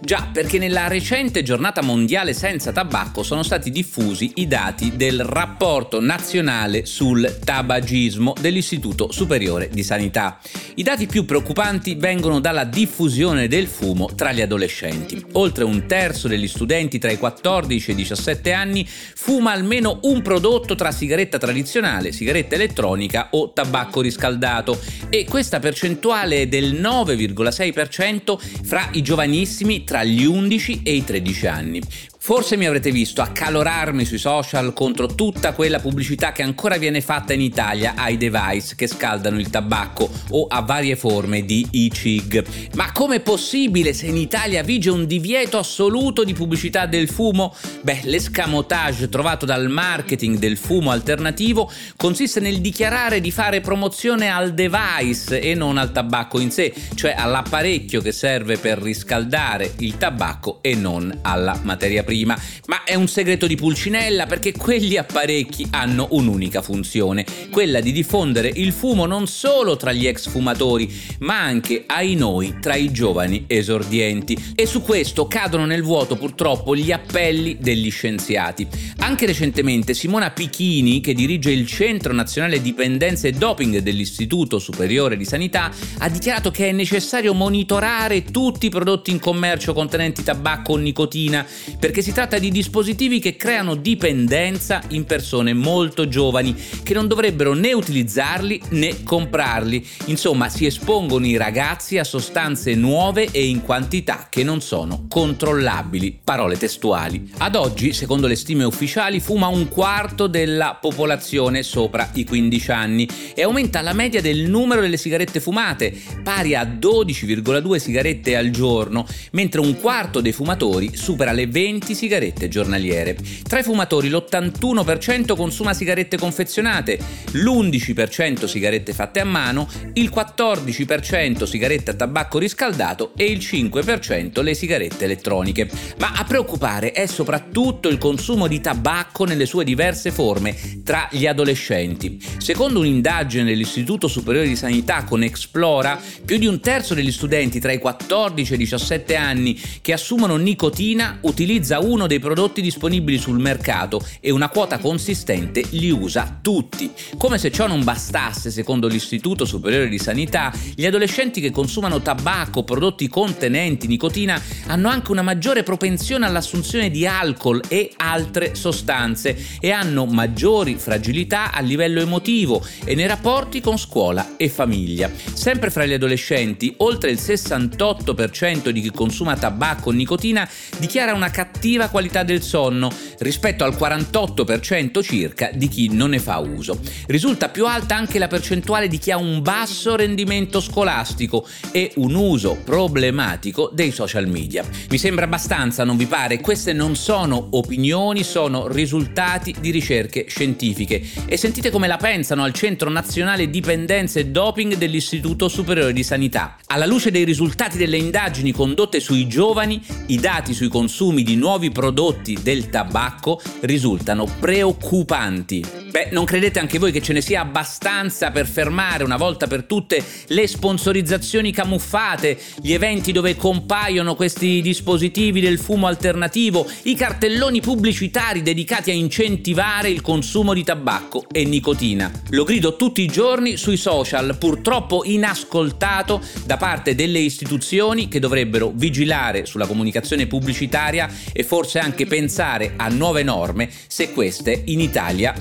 Già, perché nella recente giornata mondiale senza tabacco sono stati diffusi i dati del rapporto nazionale sul tabagismo dell'Istituto Superiore di Sanità. I dati più preoccupanti vengono dalla diffusione del fumo tra gli adolescenti. Oltre un terzo degli studenti tra i 14 e i 17 anni fuma almeno un prodotto tra sigaretta tradizionale, sigaretta elettronica o tabacco riscaldato e questa percentuale è del 9,6% fra i giovanissimi tra gli 11 e i 13 anni. Forse mi avrete visto accalorarmi sui social contro tutta quella pubblicità che ancora viene fatta in Italia ai device che scaldano il tabacco o a varie forme di e-cig. Ma com'è possibile se in Italia vige un divieto assoluto di pubblicità del fumo? Beh, l'escamotage trovato dal marketing del fumo alternativo consiste nel dichiarare di fare promozione al device e non al tabacco in sé, cioè all'apparecchio che serve per riscaldare il tabacco e non alla materia prima prima, ma è un segreto di Pulcinella perché quegli apparecchi hanno un'unica funzione, quella di diffondere il fumo non solo tra gli ex fumatori, ma anche ai noi tra i giovani esordienti. E su questo cadono nel vuoto purtroppo gli appelli degli scienziati. Anche recentemente Simona Pichini, che dirige il Centro Nazionale Dipendenza e Doping dell'Istituto Superiore di Sanità, ha dichiarato che è necessario monitorare tutti i prodotti in commercio contenenti tabacco o nicotina perché si tratta di dispositivi che creano dipendenza in persone molto giovani che non dovrebbero né utilizzarli né comprarli. Insomma, si espongono i ragazzi a sostanze nuove e in quantità che non sono controllabili. Parole testuali. Ad oggi, secondo le stime ufficiali, fuma un quarto della popolazione sopra i 15 anni e aumenta la media del numero delle sigarette fumate, pari a 12,2 sigarette al giorno, mentre un quarto dei fumatori supera le 20 sigarette giornaliere. Tra i fumatori l'81% consuma sigarette confezionate, l'11% sigarette fatte a mano, il 14% sigarette a tabacco riscaldato e il 5% le sigarette elettroniche. Ma a preoccupare è soprattutto il consumo di tabacco nelle sue diverse forme tra gli adolescenti. Secondo un'indagine dell'Istituto Superiore di Sanità con Explora, più di un terzo degli studenti tra i 14 e i 17 anni che assumono nicotina utilizza uno dei prodotti disponibili sul mercato e una quota consistente li usa tutti. Come se ciò non bastasse, secondo l'Istituto Superiore di Sanità, gli adolescenti che consumano tabacco prodotti contenenti nicotina hanno anche una maggiore propensione all'assunzione di alcol e altre sostanze e hanno maggiori fragilità a livello emotivo e nei rapporti con scuola e famiglia. Sempre fra gli adolescenti, oltre il 68% di chi consuma tabacco o nicotina dichiara una cattiva cattiva qualità del sonno rispetto al 48% circa di chi non ne fa uso. Risulta più alta anche la percentuale di chi ha un basso rendimento scolastico e un uso problematico dei social media. Mi sembra abbastanza, non vi pare? Queste non sono opinioni, sono risultati di ricerche scientifiche. E sentite come la pensano al Centro Nazionale Dipendenze e Doping dell'Istituto Superiore di Sanità. Alla luce dei risultati delle indagini condotte sui giovani, i dati sui consumi di nuovi nuovi prodotti del tabacco risultano preoccupanti. Beh, non credete anche voi che ce ne sia abbastanza per fermare una volta per tutte le sponsorizzazioni camuffate, gli eventi dove compaiono questi dispositivi del fumo alternativo, i cartelloni pubblicitari dedicati a incentivare il consumo di tabacco e nicotina. Lo grido tutti i giorni sui social, purtroppo inascoltato da parte delle istituzioni che dovrebbero vigilare sulla comunicazione pubblicitaria e forse anche pensare a nuove norme se queste in Italia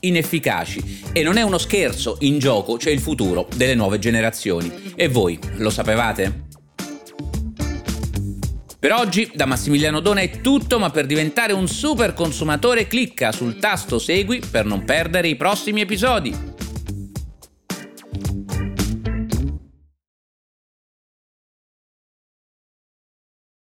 inefficaci e non è uno scherzo, in gioco c'è il futuro delle nuove generazioni. E voi lo sapevate? Per oggi da Massimiliano Dona è tutto, ma per diventare un super consumatore clicca sul tasto segui per non perdere i prossimi episodi.